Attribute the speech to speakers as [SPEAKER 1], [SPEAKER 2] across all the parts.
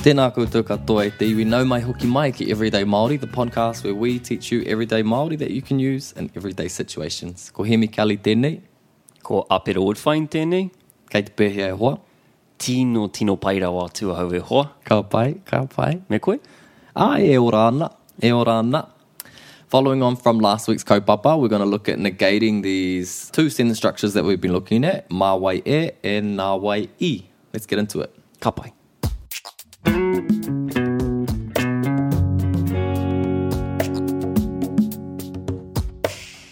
[SPEAKER 1] Tēnā koutou katoa te iwi nau mai hoki mai ki Everyday Māori, the podcast where we teach you everyday Māori that you can use in everyday situations. Ko Hemi Kelly tēnei,
[SPEAKER 2] Ko Apera Woodfine tēnei,
[SPEAKER 1] kei te pēhea e hoa.
[SPEAKER 2] tino tino pairawa tuahau e hoa.
[SPEAKER 1] Ka pai, ka pai.
[SPEAKER 2] Me koe?
[SPEAKER 1] Ah, e ora ana, e ora ana. Following on from last week's kaupapa, we're going to look at negating these two sentence structures that we've been looking at, mā wai e and nā wai i. Let's get into it.
[SPEAKER 2] Ka pai.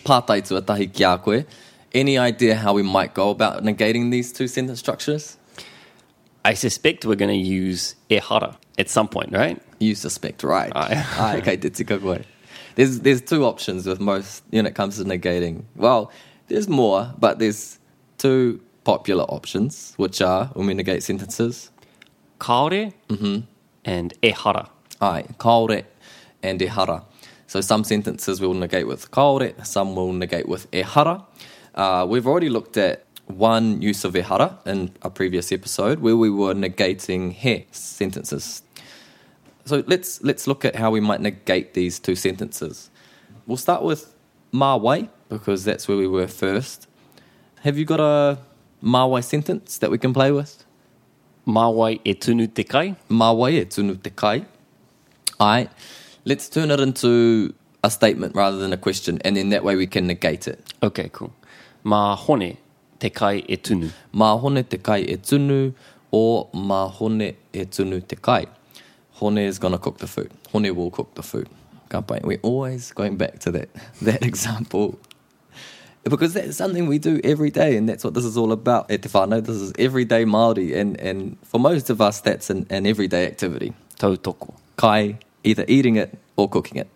[SPEAKER 1] Pātai tuatahi ki a koe. Any idea how we might go about negating these two sentence structures?
[SPEAKER 2] I suspect we're going to use e hara at some point, right?
[SPEAKER 1] You suspect, right?
[SPEAKER 2] Aye.
[SPEAKER 1] Okay, te tika koe. There's, there's two options with most when it comes to negating. Well, there's more, but there's two popular options, which are when we negate sentences.
[SPEAKER 2] Kaore mm-hmm. and e hara.
[SPEAKER 1] Aye, kaore and e hara. So some sentences we will negate with kaore, some will negate with e hara. Uh, we've already looked at one use of e hara in a previous episode where we were negating he sentences. So let's let's look at how we might negate these two sentences. We'll start with ma wai because that's where we were first. Have you got a ma wai sentence that we can play with?
[SPEAKER 2] Mawai e tunu te kai.
[SPEAKER 1] Ma wai e tunu te kai. Alright, let's turn it into a statement rather than a question, and then that way we can negate it.
[SPEAKER 2] Okay, cool. Ma hone te kai e tunu.
[SPEAKER 1] Ma hone te kai e tunu, or ma hone e tunu te kai. Hone is gonna cook the food. Hone will cook the food. Ka pai. We're always going back to that that example. Because that's something we do every day, and that's what this is all about. E te whānau, this is everyday Māori, and, and for most of us, that's an, an everyday activity.
[SPEAKER 2] Tautoko.
[SPEAKER 1] kai, either eating it or cooking it.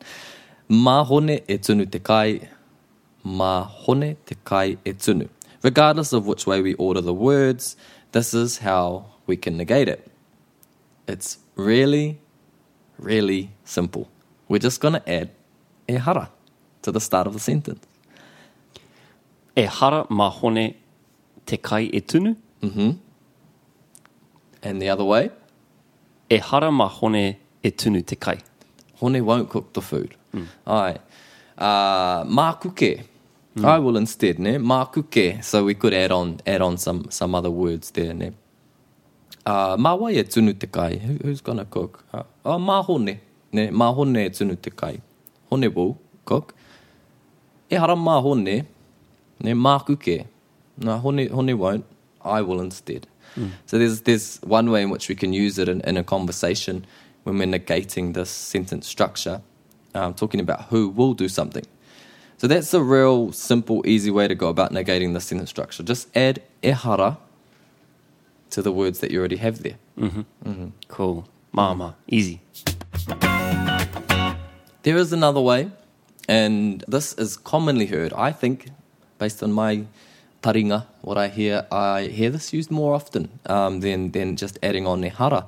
[SPEAKER 1] Ma hone e tunu te kai, ma hone te kai. Regardless of which way we order the words, this is how we can negate it. It's really, really simple. We're just going to add e hara to the start of the sentence.
[SPEAKER 2] E hara ma hone te kai e tunu. Mm-hmm.
[SPEAKER 1] And the other way,
[SPEAKER 2] E hara ma hone e tunu te kai.
[SPEAKER 1] Hone won't cook the food. Ai. Uh, mā kuke. I will instead, ne? Mā kuke. So we could add on add on some some other words there, ne? Uh, mā wai e tunu te kai. Who, who's gonna cook? Uh, oh, mā hone. Ne? Mā hone e tunu te kai. Hone will cook. E hara mā hone. Ne? Mā kuke. No, hone, hone won't. I will instead. So there's there's one way in which we can use it in, in a conversation when we're negating this sentence structure, um, talking about who will do something. So that's a real simple, easy way to go about negating the sentence structure. Just add ehara to the words that you already have there.
[SPEAKER 2] Cool. Mama. Easy.
[SPEAKER 1] There is another way, and this is commonly heard, I think, based on my taringa, what I hear, I hear this used more often um, than, than just adding on ehara.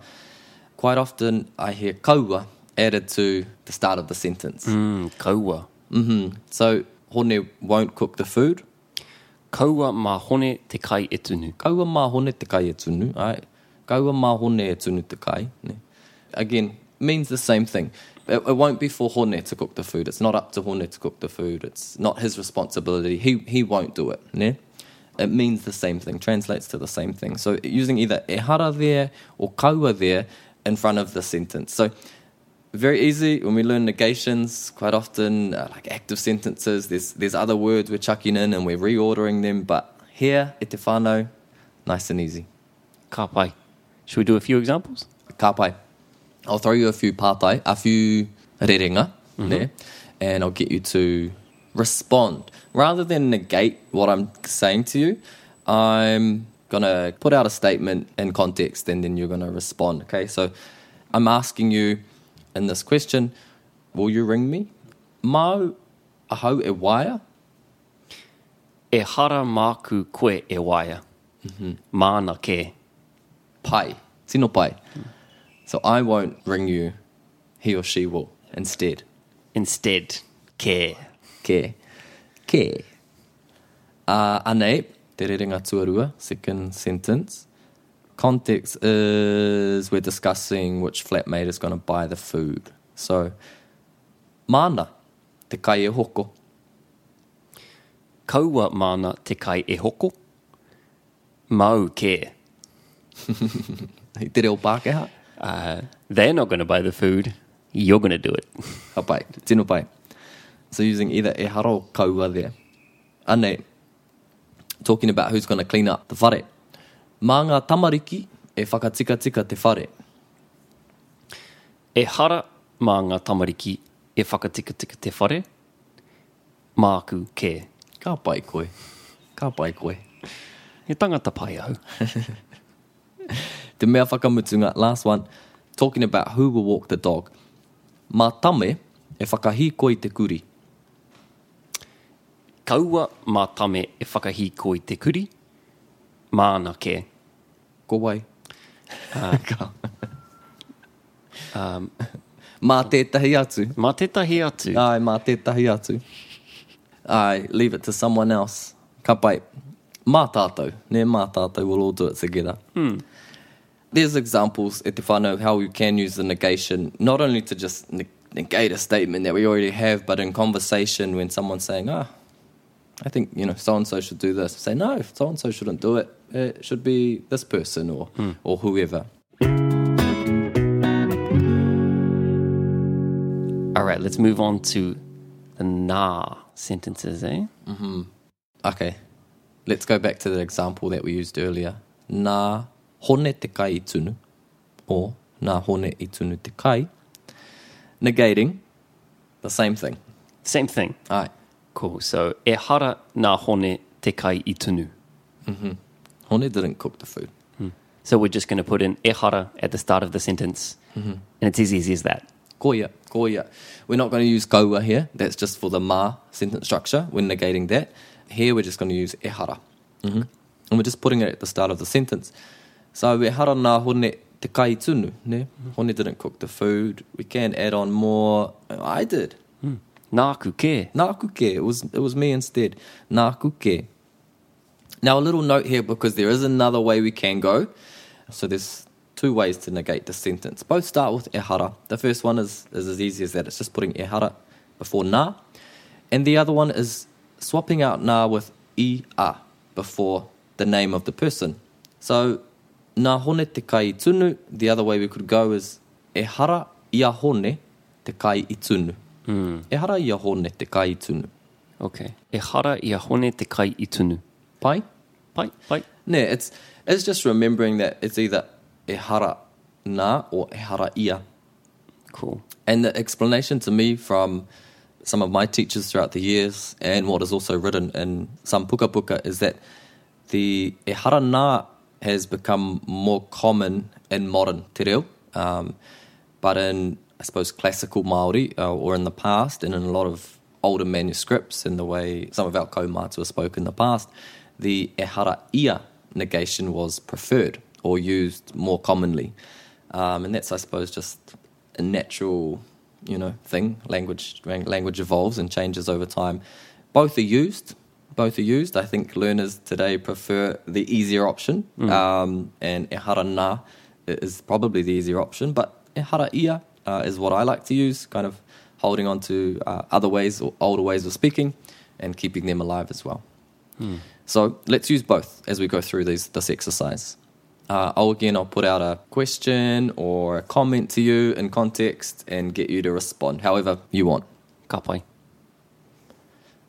[SPEAKER 1] Quite often, I hear kaua added to the start of the sentence.
[SPEAKER 2] Mm, kaua.
[SPEAKER 1] hmm So, hone won't cook the food.
[SPEAKER 2] Kaua ma hone te kai e tunu.
[SPEAKER 1] Kaua mā hone te kai e tunu. Ai. Kaua mā hone e tunu te kai. Again, means the same thing. It, it won't be for hone to cook the food. It's not up to hone to cook the food. It's not his responsibility. He, he won't do it. Ne? It means the same thing, translates to the same thing. So using either ehara there or kaua there in front of the sentence. So very easy when we learn negations quite often uh, like active sentences there's there's other words we're chucking in and we're reordering them but here e te whānau nice and easy
[SPEAKER 2] Ka pai. Should we do a few examples?
[SPEAKER 1] ka pai I'll throw you a few pātai a few rerenga ne? and I'll get you to respond. Rather than negate what I'm saying to you, I'm to put out a statement in context and then you're to respond. Okay, so I'm asking you in this question Will you ring me? Mau aho e waia?
[SPEAKER 2] E hara māku koe e waia. Mm-hmm. Māna ke.
[SPEAKER 1] Pai. Tino pai. So I won't ring you, he or she will instead.
[SPEAKER 2] Instead, ke.
[SPEAKER 1] Ke. Ke. Uh, anei, te rerenga tuarua, second sentence. Context is we're discussing which flatmate is going to buy the food. So, mana, te kai e hoko.
[SPEAKER 2] Kaua mana te kai e hoko. Mau ke.
[SPEAKER 1] Hei te reo Pākehā.
[SPEAKER 2] Uh, they're not going to buy the food. You're going to do it.
[SPEAKER 1] Ha pai, tino pai. So using either e haro kaua there. Anei, talking about who's going to clean up the whare. Mā ngā tamariki e whakatika tika te whare.
[SPEAKER 2] E hara mā ngā tamariki e whakatika tika te whare. Māku ke.
[SPEAKER 1] Ka pai koe. Ka pai koe.
[SPEAKER 2] He tangata pai au.
[SPEAKER 1] Te mea whakamutunga, last one, talking about who will walk the dog. Mā tame e whakahikoi te kuri.
[SPEAKER 2] Kaua mā tame e whakahi i te kuri. Māna ke.
[SPEAKER 1] Ko wai. Ka. um, mā tētahi atu.
[SPEAKER 2] Mā tētahi atu.
[SPEAKER 1] Ai, mā tētahi atu. Ai, leave it to someone else. Ka pai. Mā tātou. Ne mā tātou, we'll all do it together.
[SPEAKER 2] Hmm.
[SPEAKER 1] There's examples, e te whānau, how we can use the negation, not only to just ne- negate a statement that we already have, but in conversation when someone's saying, ah, I think, you know, so-and-so should do this. Say, no, so-and-so shouldn't do it. It should be this person or, or whoever.
[SPEAKER 2] All right, let's move on to the na sentences, eh?
[SPEAKER 1] Okay, let's go back to the example that we used earlier. Nā hone te kai tunu, or nā hone i tunu te kai. Negating, the same thing.
[SPEAKER 2] Same thing.
[SPEAKER 1] Ai,
[SPEAKER 2] Cool. So, e hara nā hone te kai i tunu. Mm-hmm.
[SPEAKER 1] hone didn't cook the food. Hmm.
[SPEAKER 2] So we're just going to put in e hara at the start of the sentence. Mm-hmm. And it's as easy as that.
[SPEAKER 1] Koia, koia. We're not going to use kaua here. That's just for the ma sentence structure. We're negating that. Here we're just going to use ehara. Mm-hmm. And we're just putting it at the start of the sentence. So ehara nā hone te kai tunu, ne? Mm-hmm. Hone didn't cook the food. We can add on more. I did.
[SPEAKER 2] Nāku ke.
[SPEAKER 1] Nāku ke. It was, it was me instead. Nāku ke. Now, a little note here because there is another way we can go. So there's two ways to negate the sentence. Both start with ehara. The first one is, is as easy as that. It's just putting ehara before na. And the other one is swapping out na with i a before the name of the person. So, nā hone te kai tunu. The other way we could go is ehara ia hone te kai i tunu. Ehara ia hone te kai i tunu.
[SPEAKER 2] Okay. E hara ia hone te kai i tunu.
[SPEAKER 1] Pai?
[SPEAKER 2] Pai, pai.
[SPEAKER 1] No, it's it's just remembering that it's either ehara na or ehara ia.
[SPEAKER 2] Cool.
[SPEAKER 1] And the explanation to me from some of my teachers throughout the years and what is also written in some puka puka is that the ehara na has become more common in modern te reo. Um, but in, suppose, classical Māori uh, or in the past and in a lot of older manuscripts and the way some of our kaumātua are spoken in the past, the ehara ia negation was preferred or used more commonly. Um, and that's, I suppose, just a natural, you know, thing. Language language evolves and changes over time. Both are used. Both are used. I think learners today prefer the easier option, um, and ehara na is probably the easier option. But ehara ia uh, is what I like to use, kind of holding on to uh, other ways or older ways of speaking and keeping them alive as well. So let's use both as we go through these, this exercise. Uh, I'll again, I'll put out a question or a comment to you in context and get you to respond however you want.
[SPEAKER 2] Ka pai.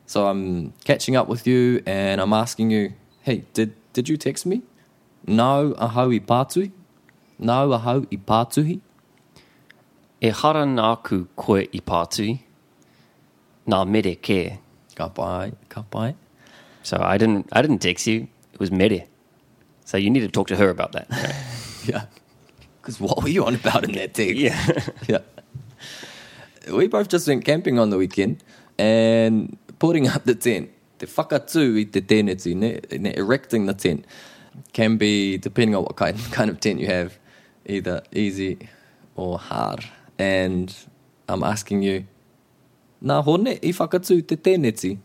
[SPEAKER 1] So I'm catching up with you and I'm asking you, hey, did, did you text me? No, ahau i pātui? No, ahau i pātuhi?
[SPEAKER 2] E hara nāku koe i pātui. Nā mere ke.
[SPEAKER 1] Ka pai, ka pai.
[SPEAKER 2] So I didn't, I didn't text you. It was mere. So you need to talk to her about that.
[SPEAKER 1] Yeah. Because what were you on about in that text?
[SPEAKER 2] yeah.
[SPEAKER 1] yeah. We both just went camping on the weekend and putting up the tent. Te whakatū i te tēneti, ne, ne, erecting the tent can be, depending on what kind, kind of tent you have, either easy or hard. And I'm asking you, nā hone i whakatū te tēneti?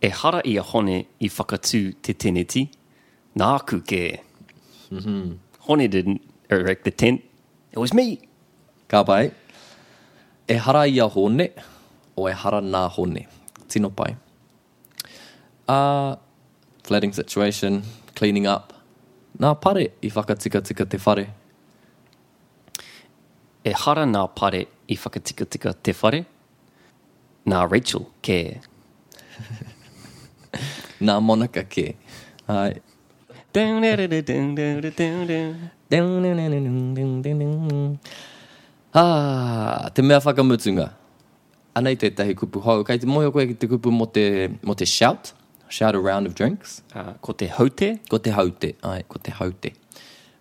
[SPEAKER 2] E hara i a hone i whakatū te teneti. Nā ku ke. Hone didn't erect the tent. It was me.
[SPEAKER 1] Ka pai. E hara i a hone o e hara nā hone. Tino pai. Uh, flooding situation, cleaning up. Nā pare i whakatika tika te whare.
[SPEAKER 2] E hara nā pare i whakatika tika te whare. Nā Rachel ke.
[SPEAKER 1] Nā Monica ke. Ai. Ah, te mea whakamutunga. Anei tētahi kupu hou. Kei te moio koe ki te kupu mo te, mo te shout. Shout a round of drinks.
[SPEAKER 2] Uh, ko te haute.
[SPEAKER 1] Ko te haute. Ai, ko te haute.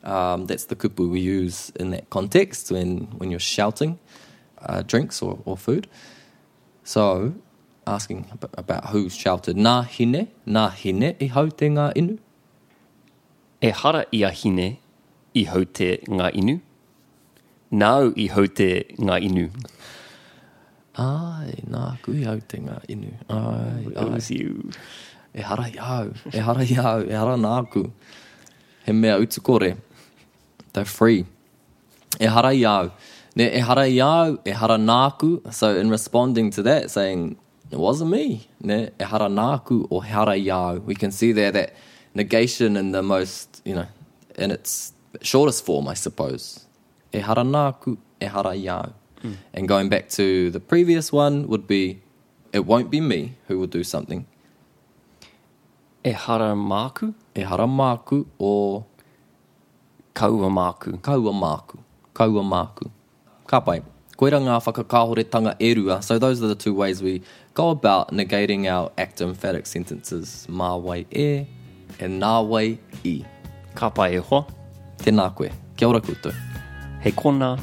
[SPEAKER 1] Um, that's the kupu we use in that context when, when you're shouting uh, drinks or, or food. So, asking about who shouted. Nā hine, nā hine i haute ngā inu.
[SPEAKER 2] E hara i a hine i haute ngā inu. Nau i haute ngā inu.
[SPEAKER 1] Ai, nā kui haute ngā inu. Ai,
[SPEAKER 2] It
[SPEAKER 1] ai.
[SPEAKER 2] was you.
[SPEAKER 1] E hara iau, e hara iau, e hara nāku. He mea utu kore. They're free. E hara iau. Ne, e hara iau, e hara nāku. So in responding to that, saying, it wasn't me. Ne, e hara nāku or hara iau. We can see there that negation in the most, you know, in its shortest form, I suppose. E hara nāku, e hara iau. Hmm. And going back to the previous one would be, it won't be me who will do something.
[SPEAKER 2] E hara māku.
[SPEAKER 1] e hara māku o
[SPEAKER 2] Kaua māku.
[SPEAKER 1] kaua māku. Kaua māku. Ka pai. Koera ngā whakakahoretanga e rua. So those are the two ways we go about negating our active emphatic sentences. Mā wai e and nā wai i.
[SPEAKER 2] Ka pai e hoa.
[SPEAKER 1] Tēnā koe. Kia ora koutou.
[SPEAKER 2] Hei kona.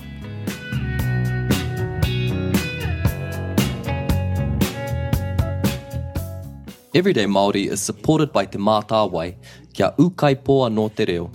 [SPEAKER 1] Everyday Māori is supported by Te Mātāwai kia ukaipoa no te reo.